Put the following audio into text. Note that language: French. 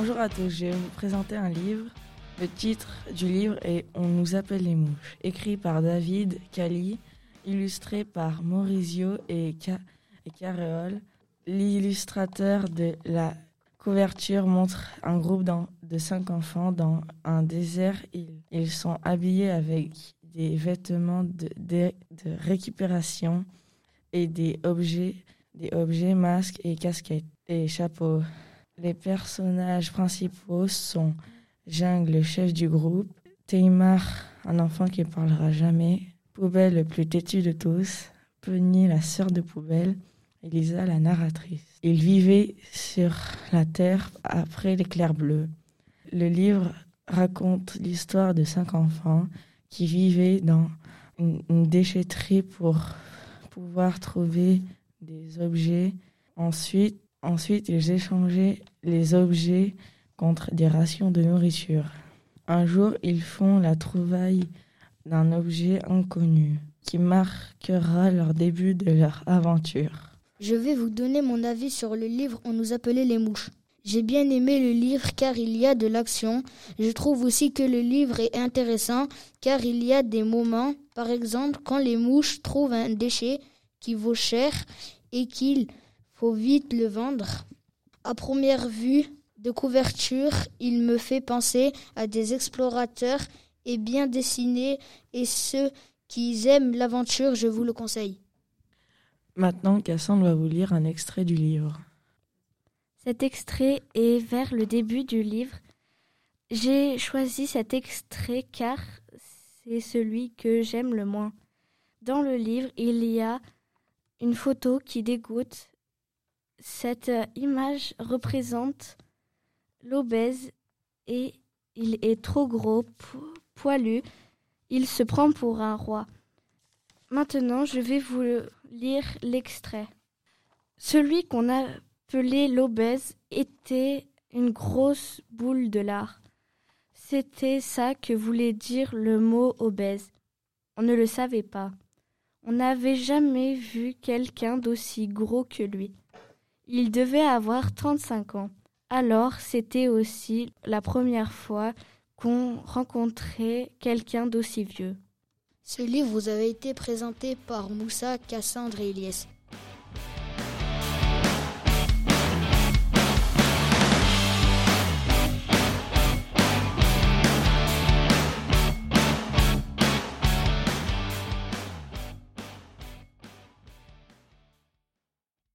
Bonjour à tous, je vais vous présenter un livre. Le titre du livre est On nous appelle les mouches, écrit par David Cali, illustré par Maurizio et, Ca. L'illustrateur de la couverture montre un groupe de cinq enfants dans un désert. Ils, sont habillés avec des vêtements de, de, de récupération et des objets, des objets, masques et casquettes et chapeaux. Les personnages principaux sont Jungle, le chef du groupe, Teimar, un enfant qui ne parlera jamais, Poubelle, le plus têtu de tous, Penny, la sœur de Poubelle, Elisa, la narratrice. Ils vivaient sur la terre après l'éclair bleu. Le livre raconte l'histoire de cinq enfants qui vivaient dans une déchetterie pour pouvoir trouver des objets. Ensuite, Ensuite, ils échangeaient les objets contre des rations de nourriture. Un jour, ils font la trouvaille d'un objet inconnu qui marquera leur début de leur aventure. Je vais vous donner mon avis sur le livre On nous appelait les mouches. J'ai bien aimé le livre car il y a de l'action. Je trouve aussi que le livre est intéressant car il y a des moments, par exemple quand les mouches trouvent un déchet qui vaut cher et qu'ils faut vite le vendre. À première vue de couverture, il me fait penser à des explorateurs et bien dessiné et ceux qui aiment l'aventure, je vous le conseille. Maintenant, Cassandre va vous lire un extrait du livre. Cet extrait est vers le début du livre. J'ai choisi cet extrait car c'est celui que j'aime le moins. Dans le livre, il y a une photo qui dégoûte cette euh, image représente l'obèse et il est trop gros, poilu, il se prend pour un roi. Maintenant, je vais vous lire l'extrait. Celui qu'on appelait l'obèse était une grosse boule de lard. C'était ça que voulait dire le mot obèse. On ne le savait pas. On n'avait jamais vu quelqu'un d'aussi gros que lui. Il devait avoir 35 ans. Alors, c'était aussi la première fois qu'on rencontrait quelqu'un d'aussi vieux. Ce livre vous avait été présenté par Moussa, Cassandre et Eliès.